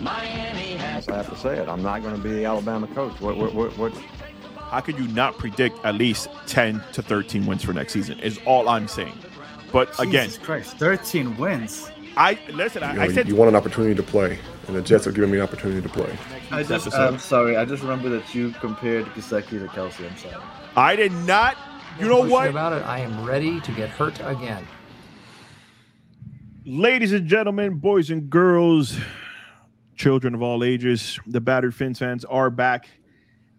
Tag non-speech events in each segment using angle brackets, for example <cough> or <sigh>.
Miami has. I have to say it. I'm not going to be the Alabama coach. What, what, what, what? How could you not predict at least 10 to 13 wins for next season? Is all I'm saying. But again, Christ, 13 wins. I listen. You, I, know, I said you want an opportunity to play, and the Jets are giving me an opportunity to play. I just, I'm sorry. I just remember that you compared Gesicki to Kelce. I'm sorry. I did not. You know what? about it? I am ready to get hurt again. Ladies and gentlemen, boys and girls, children of all ages, the battered Fins fans are back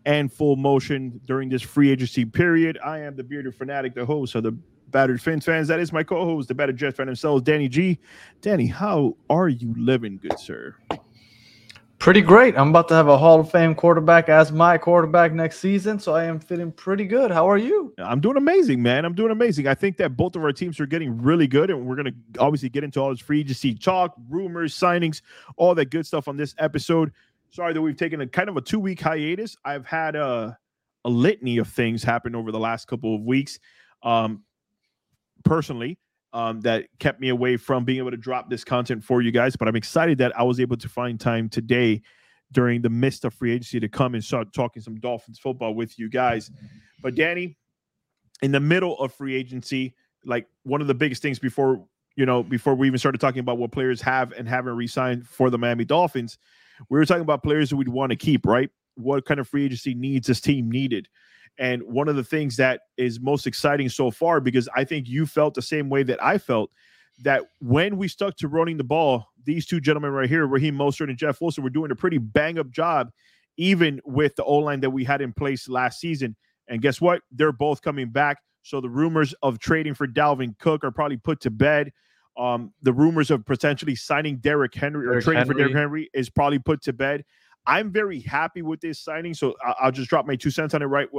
and full motion during this free agency period. I am the bearded fanatic, the host of the battered Fins fans. That is my co-host, the battered Jets fan himself, Danny G. Danny, how are you living, good sir? Pretty great. I'm about to have a Hall of Fame quarterback as my quarterback next season, so I am feeling pretty good. How are you? I'm doing amazing, man. I'm doing amazing. I think that both of our teams are getting really good, and we're going to obviously get into all this free agency talk, rumors, signings, all that good stuff on this episode. Sorry that we've taken a kind of a two week hiatus. I've had a, a litany of things happen over the last couple of weeks, um, personally, um, that kept me away from being able to drop this content for you guys. But I'm excited that I was able to find time today during the midst of free agency to come and start talking some Dolphins football with you guys. But Danny, in the middle of free agency, like one of the biggest things before you know before we even started talking about what players have and haven't re-signed for the Miami Dolphins, we were talking about players that we'd want to keep, right? What kind of free agency needs this team needed? And one of the things that is most exciting so far, because I think you felt the same way that I felt, that when we stuck to running the ball, these two gentlemen right here, Raheem Mostert and Jeff Wilson, were doing a pretty bang up job, even with the O line that we had in place last season. And guess what? They're both coming back. So the rumors of trading for Dalvin Cook are probably put to bed. Um, the rumors of potentially signing Derrick Henry or Derrick trading for Derrick Henry. Henry is probably put to bed. I'm very happy with this signing. So I'll just drop my two cents on it right.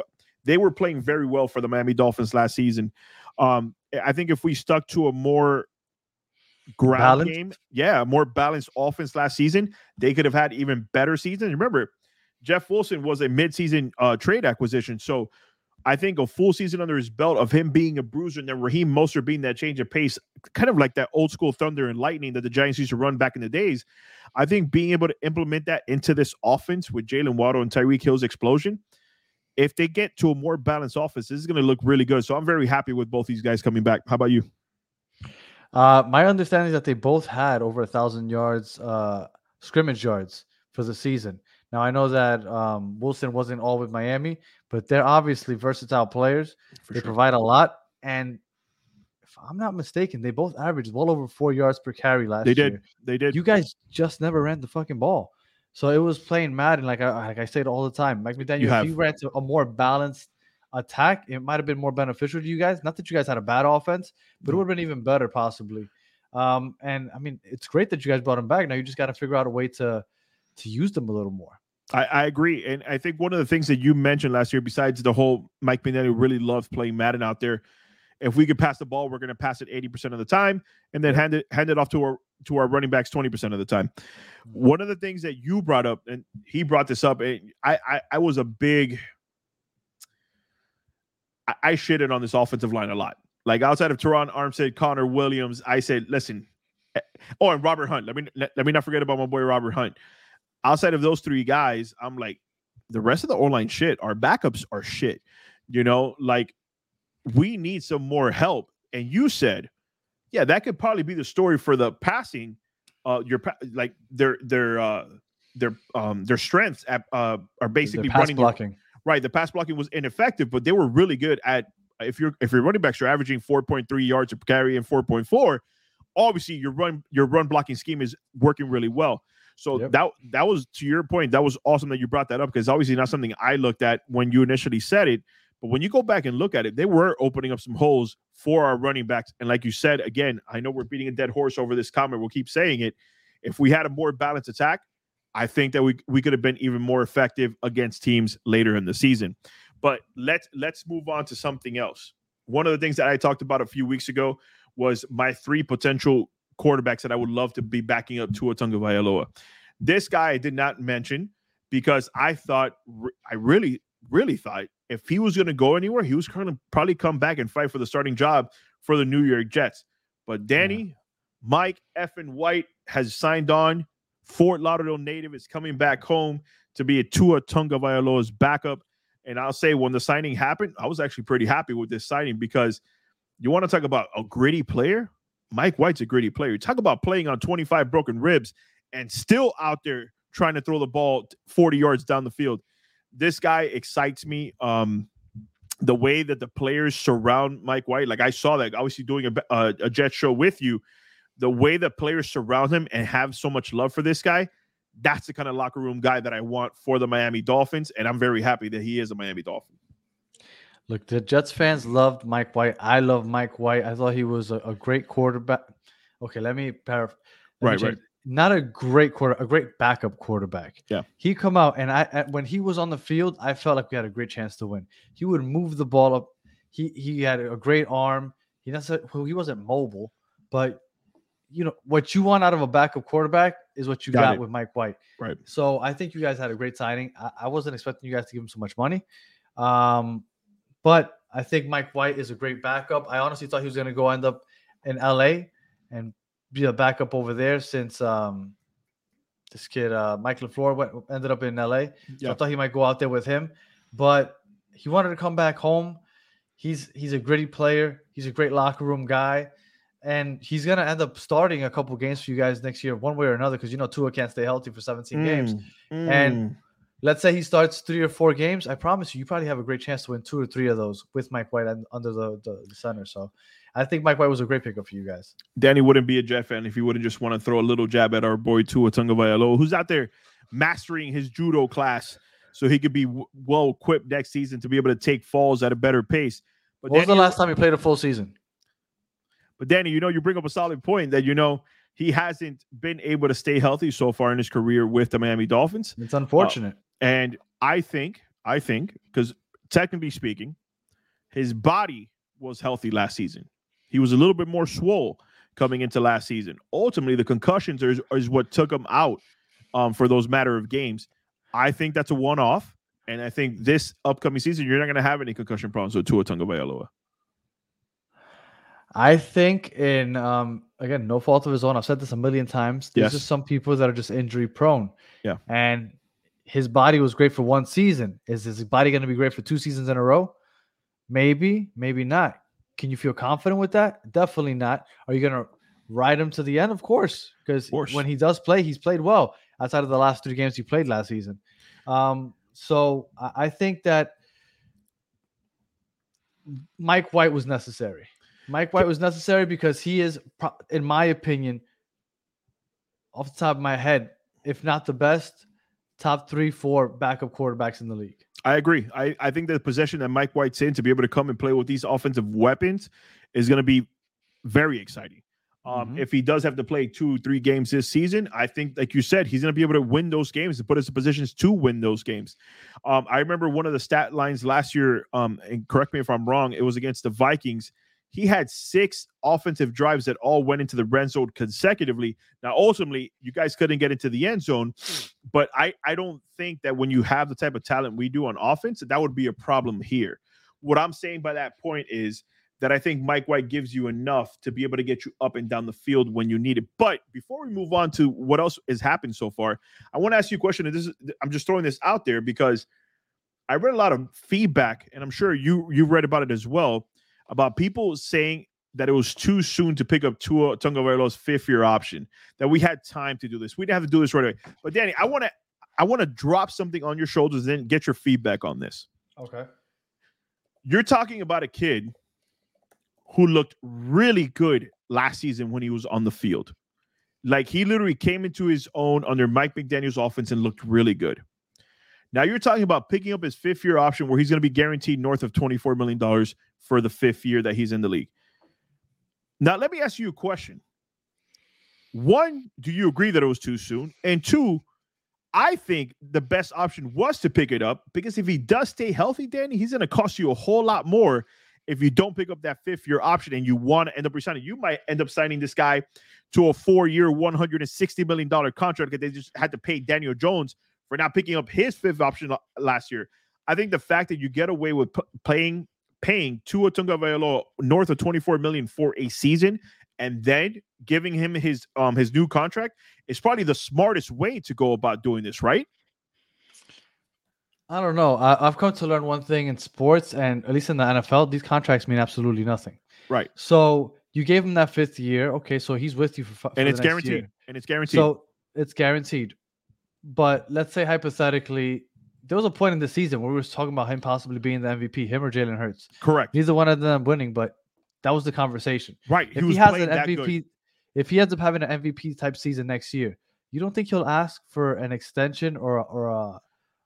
They were playing very well for the Miami Dolphins last season. Um, I think if we stuck to a more ground Balanced? game, yeah, a more balanced offense last season, they could have had even better season. Remember, Jeff Wilson was a midseason uh, trade acquisition. So I think a full season under his belt of him being a bruiser and then Raheem Mostert being that change of pace, kind of like that old school thunder and lightning that the Giants used to run back in the days. I think being able to implement that into this offense with Jaylen Waddle and Tyreek Hill's explosion, if they get to a more balanced offense, this is going to look really good. So I'm very happy with both these guys coming back. How about you? Uh, my understanding is that they both had over a thousand yards, uh, scrimmage yards for the season. Now I know that um, Wilson wasn't all with Miami, but they're obviously versatile players. For they provide a lot, and if I'm not mistaken, they both averaged well over four yards per carry last They year. They did. They did. You guys just never ran the fucking ball, so it was playing Madden like I like I say it all the time. Mike McDaniel, if have. you ran to a more balanced attack, it might have been more beneficial to you guys. Not that you guys had a bad offense, but it would have been even better possibly. Um, and I mean, it's great that you guys brought him back. Now you just got to figure out a way to to use them a little more. I, I agree. And I think one of the things that you mentioned last year, besides the whole Mike McDaniel really loves playing Madden out there, if we could pass the ball, we're going to pass it 80% of the time and then hand it hand it off to our to our running backs 20% of the time. One of the things that you brought up, and he brought this up, and I I, I was a big I, I shitted on this offensive line a lot. Like outside of Terron Armstead, Connor Williams, I said, listen, eh, oh, and Robert Hunt. Let me let, let me not forget about my boy Robert Hunt. Outside of those three guys, I'm like, the rest of the O line shit. Our backups are shit. You know, like we need some more help. And you said, yeah, that could probably be the story for the passing. Uh, your like their their uh their um their strengths at, uh are basically the pass running blocking. right. The pass blocking was ineffective, but they were really good at if you're if your running backs are averaging 4.3 yards per carry and 4.4, obviously your run your run blocking scheme is working really well. So Yep. that that was to your point. That was awesome that you brought that up because obviously not something I looked at when you initially said it. But when you go back and look at it, they were opening up some holes for our running backs. And like you said, again, I know we're beating a dead horse over this comment. We'll keep saying it. If we had a more balanced attack, I think that we we could have been even more effective against teams later in the season. But let's let's move on to something else. One of the things that I talked about a few weeks ago was my three potential quarterbacks that I would love to be backing up Tua Tagovailoa. This guy I did not mention because I thought I really really thought if he was going to go anywhere, he was going to probably come back and fight for the starting job for the New York Jets. But Danny, Mike F and White has signed on Fort Lauderdale native is coming back home to be a Tua Tagovailoa's backup. And I'll say when the signing happened, I was actually pretty happy with this signing because you want to talk about a gritty player. Mike White's a gritty player. Talk about playing on 25 broken ribs and still out there trying to throw the ball 40 yards down the field. This guy excites me. Um, the way that the players surround Mike White, like I saw that obviously doing a, a, a Jet show with you, the way that players surround him and have so much love for this guy, that's the kind of locker room guy that I want for the Miami Dolphins. And I'm very happy that he is a Miami Dolphin. Look, the Jets fans loved Mike White. I love Mike White. I thought he was a, a great quarterback. Okay, let me paraphrase. Right, right. Not a great quarter, a great backup quarterback. Yeah. He come out and I when he was on the field, I felt like we had a great chance to win. He would move the ball up. He he had a great arm. He doesn't well, he wasn't mobile, but you know what you want out of a backup quarterback is what you Got got, with Mike White. Right. So I think you guys had a great signing. I, I wasn't expecting you guys to give him so much money. Um, but I think Mike White is a great backup. I honestly thought he was going to go end up in LA and be a backup over there since um, this kid, uh, Mike LaFleur, went, ended up in LA. So I thought he might go out there with him, but he wanted to come back home. He's he's a gritty player. He's a great locker room guy, and he's gonna end up starting a couple games for you guys next year, one way or another, because you know Tua can't stay healthy for 17 games. Mm, And let's say he starts three or four games, I promise you, you probably have a great chance to win two or three of those with Mike White under the, the, the center. So I think Mike White was a great pickup for you guys. Danny wouldn't be a Jet fan if he wouldn't just want to throw a little jab at our boy Tua Tagovailoa, who's out there mastering his judo class so he could be w- well equipped next season to be able to take falls at a better pace. But When was the last time he played a full season? But Danny, you know, you bring up a solid point that you know he hasn't been able to stay healthy so far in his career with the Miami Dolphins. It's unfortunate. And I think, I think, because technically speaking, his body was healthy last season. He was a little bit more swole coming into last season. Ultimately, the concussions is, is what took him out um, for those matter of games. I think that's a one-off, and I think this upcoming season you're not going to have any concussion problems with Tua Tagovailoa. I think in um again, no fault of his own. I've said this a million times. There's Yes. just some people that are just injury prone. Yeah. And his body was great for one season. Is his body going to be great for two seasons in a row? Maybe, maybe not. Can you feel confident with that? Definitely not. Are you going to ride him to the end? Of course, because when he does play, he's played well outside of the last three games he played last season. Um, so I, I think that Mike White was necessary. Mike White was necessary because he is, in my opinion, off the top of my head, if not the best, top three, four backup quarterbacks in the league. I agree. I, I think the possession that Mike White's in to be able to come and play with these offensive weapons is going to be very exciting. Um, Mhm. If he does have to play two, three games this season, I think, like you said, he's going to be able to win those games and put us in positions to win those games. Um, I remember one of the stat lines last year, um, and correct me if I'm wrong, it was against the Vikings. He had six offensive drives that all went into the red zone consecutively. Now, ultimately, you guys couldn't get into the end zone, but I, I don't think that when you have the type of talent we do on offense, that, would be a problem here. What I'm saying by that point is that I think Mike White gives you enough to be able to get you up and down the field when you need it. But before we move on to what else has happened so far, I want to ask you a question. And this is I'm just throwing this out there because I read a lot of feedback, and I'm sure you you read about it as well, about people saying that it was too soon to pick up Tua Tagovailoa's fifth year option. That we had time to do this. We didn't have to do this right away. But Danny, I want to I want to drop something on your shoulders, and get your feedback on this. Okay. You're talking about a kid who looked really good last season when he was on the field. Like he literally came into his own under Mike McDaniel's offense and looked really good. Now you're talking about picking up his fifth year option where he's going to be guaranteed north of $24 million for the fifth year that he's in the league. Now, let me ask you a question. One, do you agree that it was too soon? And two, I think the best option was to pick it up because if he does stay healthy, Danny, he's going to cost you a whole lot more if you don't pick up that fifth year option and you want to end up resigning. You might end up signing this guy to a four year, $160 million contract because they just had to pay Daniel Jones for not picking up his fifth option last year. I think the fact that you get away with p- playing paying Tua Tagovailoa north of 24 million for a season and then giving him his um his new contract is probably the smartest way to go about doing this, right? I don't know. I, I've come to learn one thing in sports, and at least in the NFL, these contracts mean absolutely nothing. Right. So you gave him that fifth year. Okay, so he's with you for, for And it's guaranteed. year. And it's guaranteed. So it's guaranteed. But let's say hypothetically, there was a point in the season where we were talking about him possibly being the MVP, him or Jalen Hurts. Correct. Neither one of them winning, but that was the conversation. Right. If he has an. MVP, if he ends up having an MVP type season next year, you don't think he'll ask for an extension or a- or a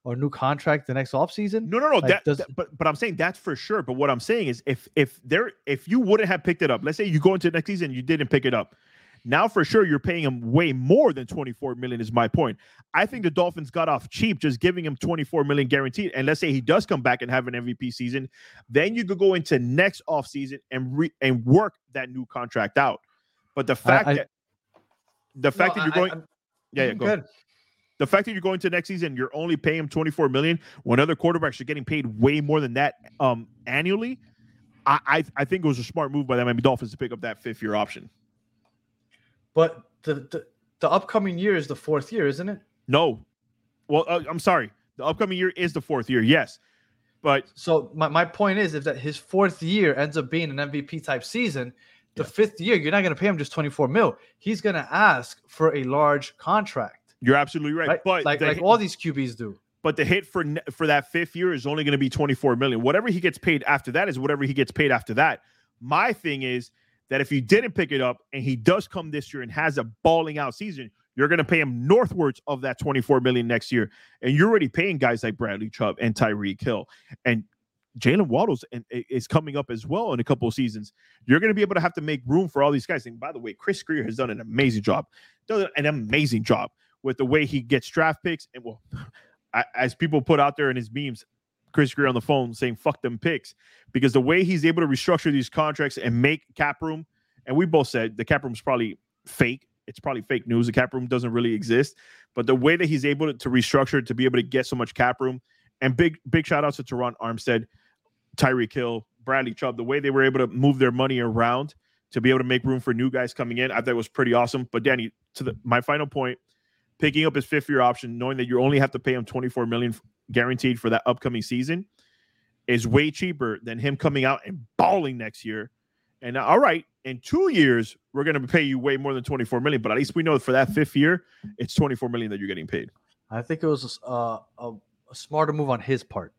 or new contract the next offseason? No, no, no. Like, that, does- that- but but I'm saying that's for sure. But what I'm saying is, if if there if you wouldn't have picked it up, let's say you go into the next season, you didn't pick it up. Now for sure you're paying him way more than 24 million. Is my point. I think the Dolphins got off cheap just giving him 24 million guaranteed. And let's say he does come back and have an MVP season, then you could go into next offseason and re- and work that new contract out. But the fact I- that the fact that you're going, yeah, yeah, go. good. The fact that you're going to next season, you're only paying him 24 million when other quarterbacks are getting paid way more than that um annually. I I, I think it was a smart move by the Miami Dolphins to pick up that fifth year option. But the, the the upcoming year is the fourth year, isn't it? No, well, uh, I'm sorry. The upcoming year is the fourth year, yes, but So my, my point is, if that his fourth year ends up being an MVP type season, the Yeah. fifth year you're not going to pay him just 24 mil. He's going to ask for a large contract, you're absolutely right. right? But like like hit- all these QBs do. but the hit for for that fifth year is only going to be 24 million. Whatever he gets paid after that is whatever he gets paid after that. My thing is that if you didn't pick it up and he does come this year and has a balling out season, you're going to pay him northwards of that 24 million next year. And you're already paying guys like Bradley Chubb and Tyreek Hill and Jaylen Waddles and is coming up as well in a couple of seasons. You're going to be able to have to make room for all these guys. And by the way, Chris Grier has done an amazing job. Done an amazing job with the way he gets draft picks. And well, <laughs> as people put out there in his memes, Chris Grier on the phone saying "fuck them picks" because the way he's able to restructure these contracts and make cap room, and we both said the cap room is probably fake. It's probably fake news. The cap room doesn't really exist, but the way that he's able to, restructure to be able to get so much cap room, and big big shout outs to Terron Armstead, Tyreek Hill, Bradley Chubb, the way they were able to move their money around to be able to make room for new guys coming in, I thought was pretty awesome. But Danny, to the my final point, picking up his fifth year option, knowing that you only have to pay him 24 million guaranteed for that upcoming season, is way cheaper than him coming out and balling next year. And uh, all right, in two years, we're going to pay you way more than 24 million, but at least we know for that fifth year, it's 24 million that you're getting paid. I think it was a, uh, a, a smarter move on his part,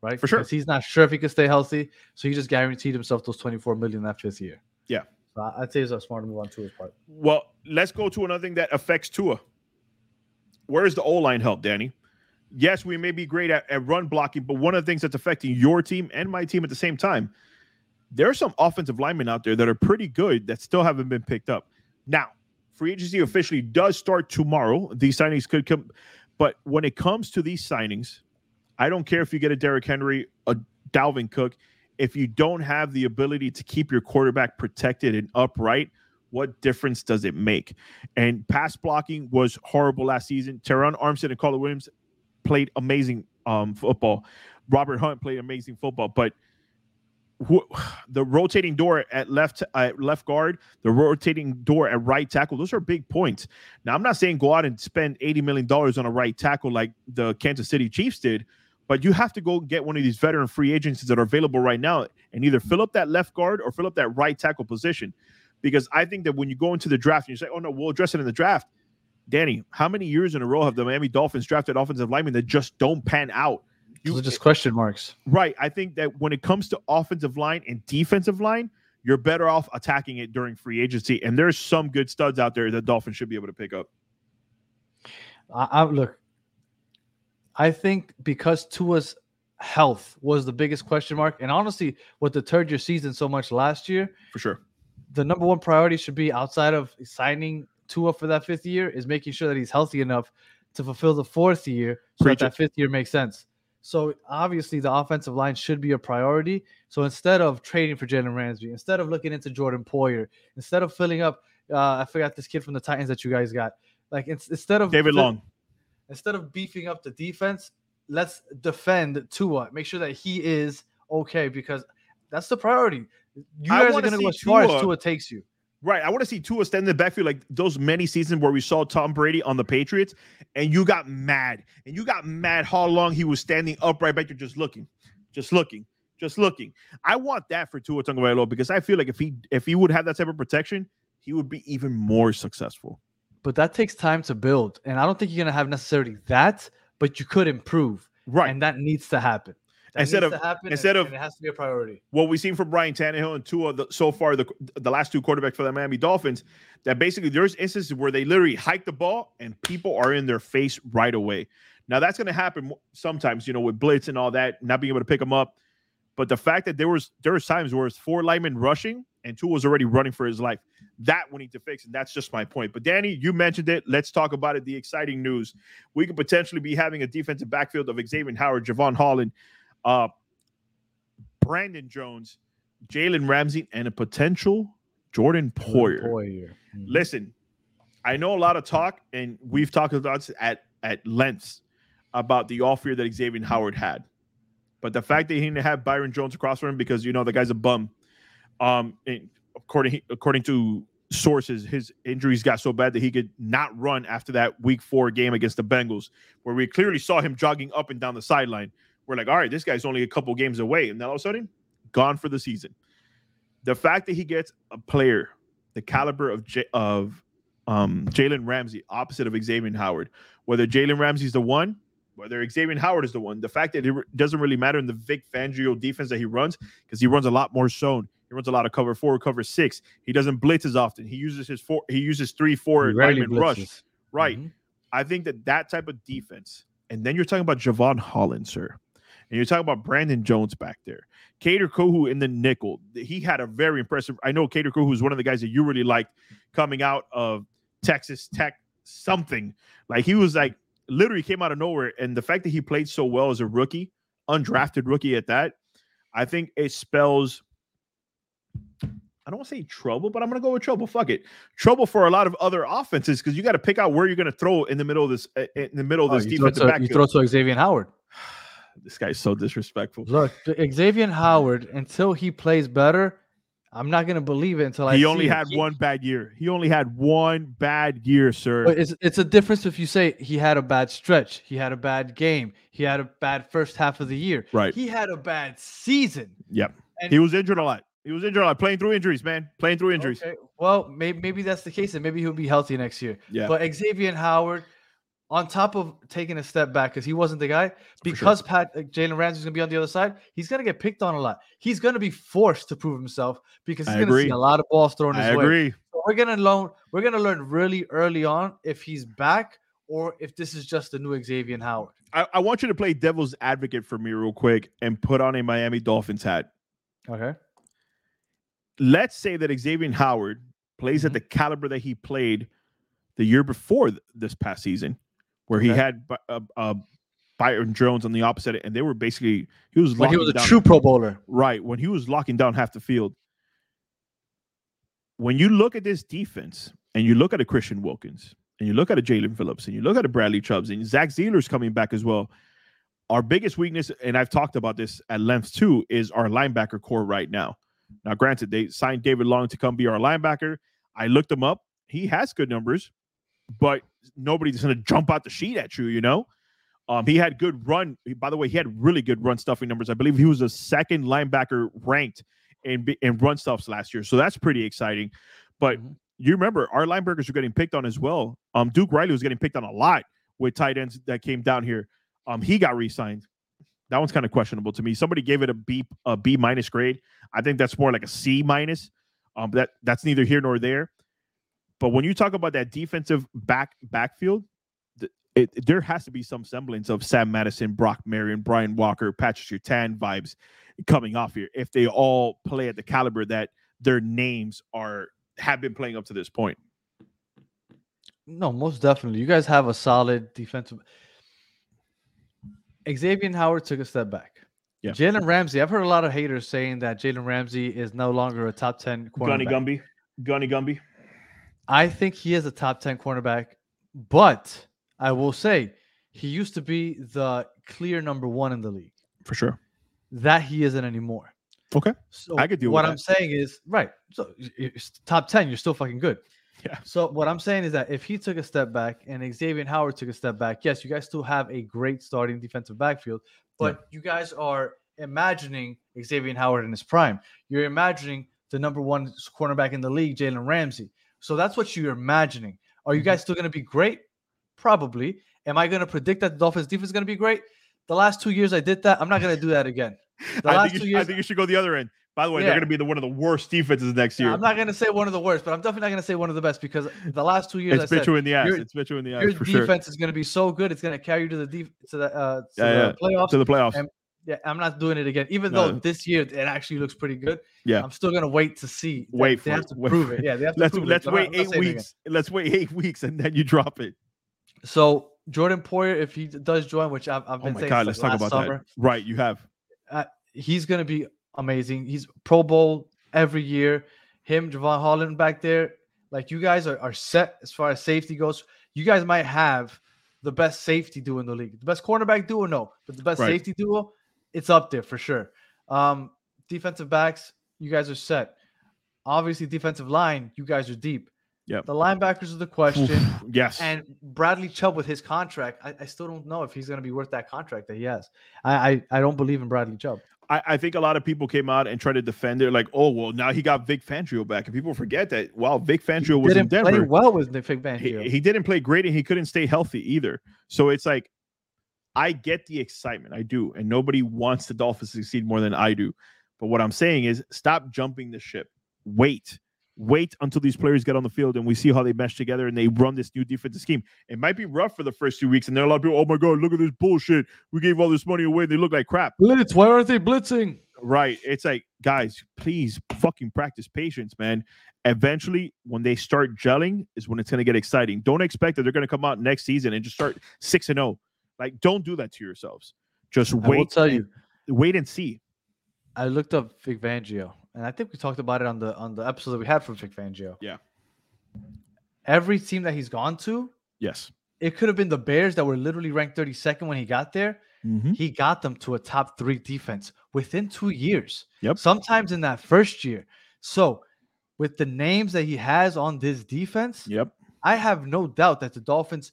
right? For sure. Because he's not sure if he can stay healthy, so he just guaranteed himself those 24 million that fifth year. Yeah. So I'd say it's a smarter move on Tua's part. Well, let's go to another thing that affects Tua. Where is the O line help, Danny? Yes, we may be great at, at run blocking, but one of the things that's affecting your team and my team at the same time, there are some offensive linemen out there that are pretty good that still haven't been picked up. Now, free agency officially does start tomorrow. These signings could come, but when it comes to these signings, I don't care if you get a Derrick Henry, a Dalvin Cook, if you don't have the ability to keep your quarterback protected and upright, what difference does it make? And pass blocking was horrible last season. Terron Armstead and Connor Williams played amazing um, football. Robert Hunt played amazing football, but <sighs> the rotating door at left at left guard, the rotating door at right tackle, those are big points. Now, I'm not saying go out and spend 80 million dollars on a right tackle like the Kansas City Chiefs did, but you have to go get one of these veteran free agencies that are available right now and either fill up that left guard or fill up that right tackle position. Because I think that when you go into the draft and you say, "Oh no, we'll address it in the draft," Danny, how many years in a row have the Miami Dolphins drafted offensive linemen that just don't pan out? Those are just question marks. right. I think that when it comes to offensive line and defensive line, you're better off attacking it during free agency. And there's some good studs out there that Dolphins should be able to pick up. I, I look. I think because Tua's health was the biggest question mark, and honestly, what deterred your season so much last year, For sure. the number one priority should be outside of signing Tua for that fifth year is making sure that he's healthy enough to fulfill the fourth year so Preach that that fifth year makes sense. So obviously the offensive line should be a priority. So instead of trading for Jalen Ramsey, instead of looking into Jordan Poyer, instead of filling up, uh, I forgot this kid from the Titans that you guys got. Like it's, instead of David Long. instead of beefing up the defense, let's defend Tua. Make sure that he is okay because that's the priority. You I guys are going to go as far as Tua takes you. Right. I want to see Tua stand in the backfield like those many seasons where we saw Tom Brady on the Patriots and you got mad. And you got mad how long he was standing upright back there just looking, just looking, just looking. I want that for Tua Tagovailoa because I feel like if he if he would have that type of protection, he would be even more successful. But that takes time to build. And I don't think you're going to have necessarily that, but you could improve. Right. And that needs to happen. That Instead of- happen instead and- of- and it has to be a priority. what we've seen from Ryan Tannehill and two of the, so far, the the last Tua quarterbacks for the Miami Dolphins, that basically there's instances where they literally hike the ball and people are in their face right away. Now that's going to happen sometimes, you know, with blitz and all that, not being able to pick them up. But the fact that there was there was times where it's four linemen rushing and two was already running for his life, that we need to fix, and that's just my point. But Danny, you mentioned it. Let's talk about it. The exciting news: we could potentially be having a defensive backfield of Xavier Howard, Jevon Holland, uh, Brandon Jones, Jalen Ramsey, and a potential Jordan Poyer. Poyer. Mhm. Listen, I know a lot of talk, and we've talked about this at at lengths about the off year that Xavier Howard had. But the fact that he didn't have Byron Jones across from him because you know the guy's a bum. Um, and according according to sources, his injuries got so bad that he could not run after that Week Four game against the Bengals, where we clearly saw him jogging up and down the sideline. We're like, all right, this guy's only a couple games away, and then all of a sudden, gone for the season. The fact that he gets a player the caliber of J- of um, Jalen Ramsey opposite of Xavier Howard, whether Jalen Ramsey's the one, whether Xavier Howard is the one, the fact that it re- doesn't really matter in the Vic Fangio defense that he runs because he runs a lot more zone. He runs a lot of cover four, cover six. He doesn't blitz as often. He uses his four. He uses three, four lineman rush. Right. Mhm. I think that that type of defense, and then you're talking about Jevon Holland, sir, and you're talking about Brandon Jones back there, Kader Kohou in the nickel. He had a very impressive. I know Kader Kohou is one of the guys that you really liked coming out of Texas Tech. Something like he was like literally came out of nowhere, and the fact that he played so well as a rookie, undrafted rookie at that, I think it spells. I don't want to say trouble, but I'm going to go with trouble. Fuck it, trouble for a lot of other offenses because you got to pick out where you're going to throw in the middle of this uh, in the middle of Oh, this defensive to, you throw to Xavier Howard. This guy's so disrespectful. Look, Xavier Howard, until he plays better, I'm not gonna believe it until I. He only had one bad year. He only had one bad year, sir. But it's it's a difference if you say he had a bad stretch, he had a bad game, he had a bad first half of the year. Right. He had a bad season. Yep. And- He was injured a lot. He was injured a lot, playing through injuries, man. Playing through injuries. Okay, Well, maybe maybe that's the case, and maybe he'll be healthy next year. Yeah. But Xavier Howard, on top of taking a step back because he wasn't the guy, sure. because Pat uh, Jalen Ramsey's gonna be on the other side, he's gonna get picked on a lot. He's gonna be forced to prove himself because he's I gonna see a lot of balls thrown his I way. So we're gonna learn. We're gonna learn really early on if he's back or if this is just the new Xavier Howard. I, I want you to play devil's advocate for me real quick and put on a Miami Dolphins hat. Okay. Let's say that Xavier Howard plays Mm-hmm. at the caliber that he played the year before th- this past season, where he Okay. had Bi- uh, uh, Byron Jones on the opposite, and they were basically he was When he was a down- true Pro Bowler. right when he was locking down half the field. When you look at this defense and you look at a Christian Wilkins and you look at a Jaelan Phillips and you look at a Bradley Chubbs and Zach Sieler's coming back as well, our biggest weakness, and I've talked about this at length too, is our linebacker core right now. Now, granted, they signed David Long to come be our linebacker. I looked him up. He has good numbers, but nobody's going to jump out the sheet at you, you know? Um, he had good run. By the way, he had really good run stuffing numbers. I believe he was the second linebacker ranked in in run stuffs last year, so that's pretty exciting. But Mhm. you remember our linebackers are getting picked on as well. Um, Duke Riley was getting picked on a lot with tight ends that came down here. Um, he got re-signed. That one's kind of questionable to me. Somebody gave it a B a B minus grade. I think that's more like a C minus. Um, that that's neither here nor there. But when you talk about that defensive back backfield, th- it, there has to be some semblance of Sam Madison, Brock Marion, Brian Walker, Patrick Surtain vibes coming off here if they all play at the caliber that their names are have been playing up to this point. No, most definitely. You guys have a solid defensive. Xavier Howard took a step back. Yeah. Jalen Ramsey. I've heard a lot of haters saying that Jalen Ramsey is no longer a top 10 Gunny. Gumby, Gunny Gumby. I think he is a top 10 cornerback, but I will say he used to be the clear number one in the league. For sure. That he isn't anymore. Okay. So I could deal what I'm saying is right. So y- y- it's top ten, you're still fucking good. Yeah. So what I'm saying is that if he took a step back and Xavier Howard took a step back, yes, you guys still have a great starting defensive backfield, but you guys are imagining Xavier Howard in his prime. You're imagining the number one cornerback in the league, Jalen Ramsey. So that's what you're imagining. Are you guys still going to be great? Probably. Am I going to predict that the Dolphins defense is going to be great? The last two years I did that. I'm not going to do that again. <laughs> The I think, should, I think you should go the other end. By the way, Yeah. they're going to be the, one of the worst defenses next year. I'm not going to say one of the worst, but I'm definitely not going to say one of the best because the last two years it's I bit said you in the ass. your- It's bit you in the ass your for sure. defense is going to be so good, it's going to carry you to the def- to the uh, to Yeah, the playoffs. To the playoffs. And- yeah, I'm not doing it again. Even No. though this year it actually looks pretty good. Yeah. I'm still to wait to see. Wait they for have it. to Wait prove it. Yeah, they have to let's prove let's it. wait not- I'm not eight saying it again. weeks. Let's wait eight weeks and then you drop it. So Jordan Poyer, if he does join, which I've, I've Oh been my saying god, let's talk last about summer, that. Right, you have. Uh, he's going to be amazing. He's Pro Bowl every year. Him, Jevon Holland back there. Like you guys are, are set as far as safety goes. You guys might have the best safety duo in the league. The best cornerback duo, no, but the best Right. safety duo, it's up there for sure. Um, defensive backs, you guys are set. Obviously, defensive line, you guys are deep. Yeah. The linebackers are the question. Yes. And Bradley Chubb with his contract, I, I still don't know if he's going to be worth that contract that he has. I, I I don't believe in Bradley Chubb. I, I think a lot of people came out and tried to defend it, like, oh well, now he got Vic Fangio back, and people forget that. Wow, Vic Fangio was in didn't play Denver. well with Nick Fangio. he, he didn't play great, and he couldn't stay healthy either. So it's like, I get the excitement, I do, and nobody wants the Dolphins to succeed more than I do. But what I'm saying is, stop jumping the ship. Wait, wait until these players get on the field and we see how they mesh together and they run this new defensive scheme. It might be rough for the first two weeks, and there are a lot of people. Oh my god, look at this bullshit! We gave all this money away. They look like crap. Blitz, why aren't they blitzing? Right. It's like, guys, please fucking practice patience, man. Eventually, when they start gelling, is when it's going to get exciting. Don't expect that they're going to come out next season and just start six and zero. Like, don't do that to yourselves. Just wait. I will tell and- you, wait and see. I looked up Vic Fangio, and I think we talked about it on the on the episode that we had from Vic Fangio. Yeah. Every team that he's gone to, Yes. it could have been the Bears that were literally ranked 32nd when he got there. Mm-hmm. He got them to a top three defense within two years. Yep. Sometimes in that first year. So, with the names that he has on this defense, Yep. I have no doubt that the Dolphins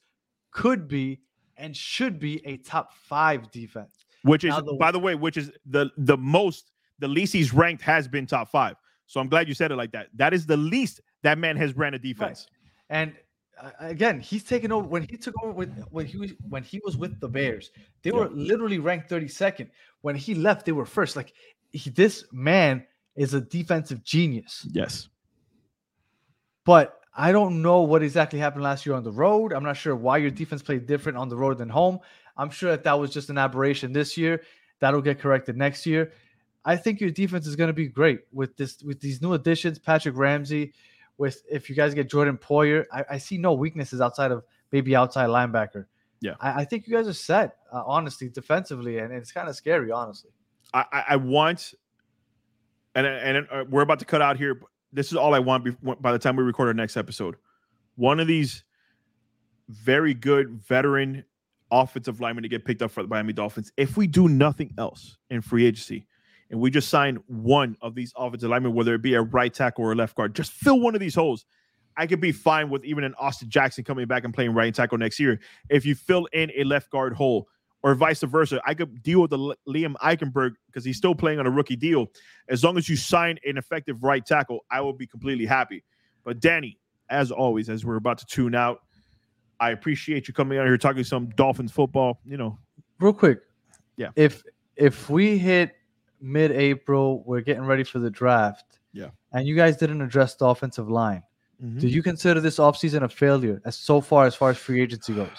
could be and should be a top five defense. Which is, the- by the way, which is the the most, the least he's ranked has been top five. So I'm glad you said it like that. That is the least that man has ran a defense. And uh, again, he's taken over when he took over with when he was when he was with the Bears. They Yeah. were literally ranked 32nd. When he left, they were first. Like he, this man is a defensive genius. Yes. But I don't know what exactly happened last year on the road. I'm not sure why your defense played different on the road than home. I'm sure that that was just an aberration this year. That'll get corrected next year. I think your defense is going to be great with this with these new additions, Patrick Ramsey. With if you guys get Jordan Poyer, I, I see no weaknesses outside of maybe outside linebacker. Yeah. I, I think you guys are set, uh, honestly, defensively, and it's kind of scary, honestly. I, I- I want, and and uh, we're about to cut out here. But this is all I want bef- by the time we record our next episode. One of these very good veteran offensive linemen to get picked up for the Miami Dolphins. If we do nothing else in free agency, and we just sign one of these offensive linemen, whether it be a right tackle or a left guard, just fill one of these holes. I could be fine with even an Austin Jackson coming back and playing right tackle next year. If you fill in a left guard hole, or vice versa. I could deal with the L- Liam Eichenberg because he's still playing on a rookie deal. As long as you sign an effective right tackle, I will be completely happy. But Danny, as always, as we're about to tune out, I appreciate you coming out here talking some Dolphins football. You know, Real quick, Yeah. If if we hit mid-April, we're getting ready for the draft. Yeah. And you guys didn't address the offensive line. Mm-hmm. Do you consider this offseason a failure as so far as far as free agency goes?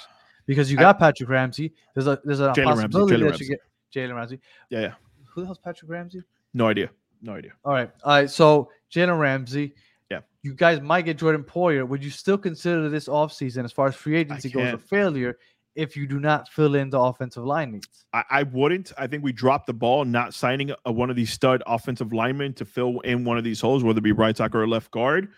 Because you got Patrick Ramsey. There's a there's a Jalen Ramsey, possibility Jalen that you get Jalen Ramsey. yeah, yeah, Who the hell's Patrick Ramsey? no idea, no idea. All right. All right. So Jalen Ramsey. Yeah. You guys might get Jordan Poyer. Would you still consider this offseason as far as free agency goes a failure if you do not fill in the offensive line needs? I, I wouldn't. I think we dropped the ball not signing a, one of these stud offensive linemen to fill in one of these holes, whether it be right tackle or left guard.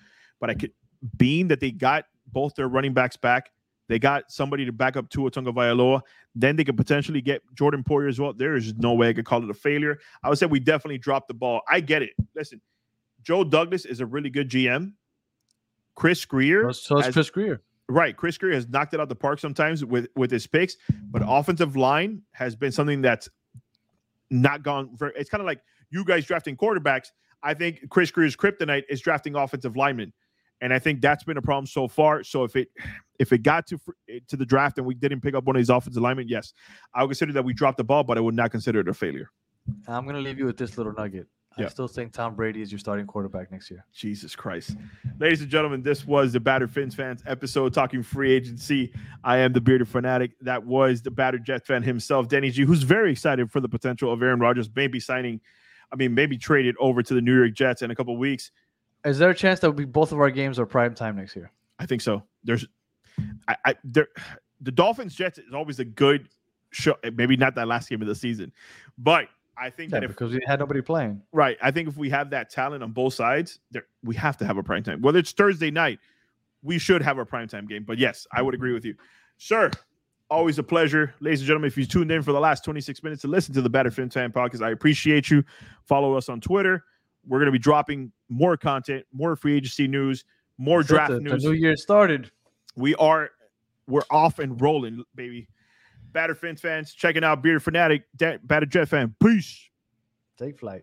But I could, being that they got both their running backs back, They got somebody to back up Tua Tonga Vailoa. Then they could potentially get Jordan Poyer as well. There is no way I could call it a failure. I would say we definitely dropped the ball. I get it. Listen, Joe Douglas is a really good GM. Chris Grier, So, has- Chris Grier. right? Chris Grier has knocked it out the park sometimes with with his picks, but offensive line has been something that's not gone. Very, it's kind of like you guys drafting quarterbacks. I think Chris Grier's kryptonite is drafting offensive linemen, and I think that's been a problem so far. So if it if it got to eh, to the draft and we didn't pick up one of these offensive linemen, yes, I would consider that we dropped the ball, but I would not consider it a failure. I'm gonna leave you with this little nugget. Yeah. I still think Tom Brady is your starting quarterback next year. Jesus Christ. Ladies and gentlemen, this was the Battered Fins fans episode talking free agency. I am the bearded fanatic. That was the Battered Jet fan himself, Danny G, who's very excited for the potential of Aaron Rodgers maybe signing, I mean, maybe traded over to the New York Jets in a couple weeks. Is there a chance that we both of our games are prime time next year? I think so. There's, I, I there, the Dolphins Jets is always a good show. Maybe not that last game of the season, but I think Yeah, that if because we had nobody playing. Right. I think if we have that talent on both sides, there we have to have a prime time. Whether it's Thursday night, we should have a prime time game. But yes, I would agree with you. Sir, always a pleasure. Ladies and gentlemen, if you tuned in for the last 26 minutes to listen to the Better Fin Fan podcast, I appreciate you. Follow us on Twitter. We're going to be dropping more content, more free agency news, more draft the, news. The new year started. we are we're off and rolling, baby. Batter Fins fans, checking out Beard Fanatic, Da- Batter Jet fan. Peace. Take flight.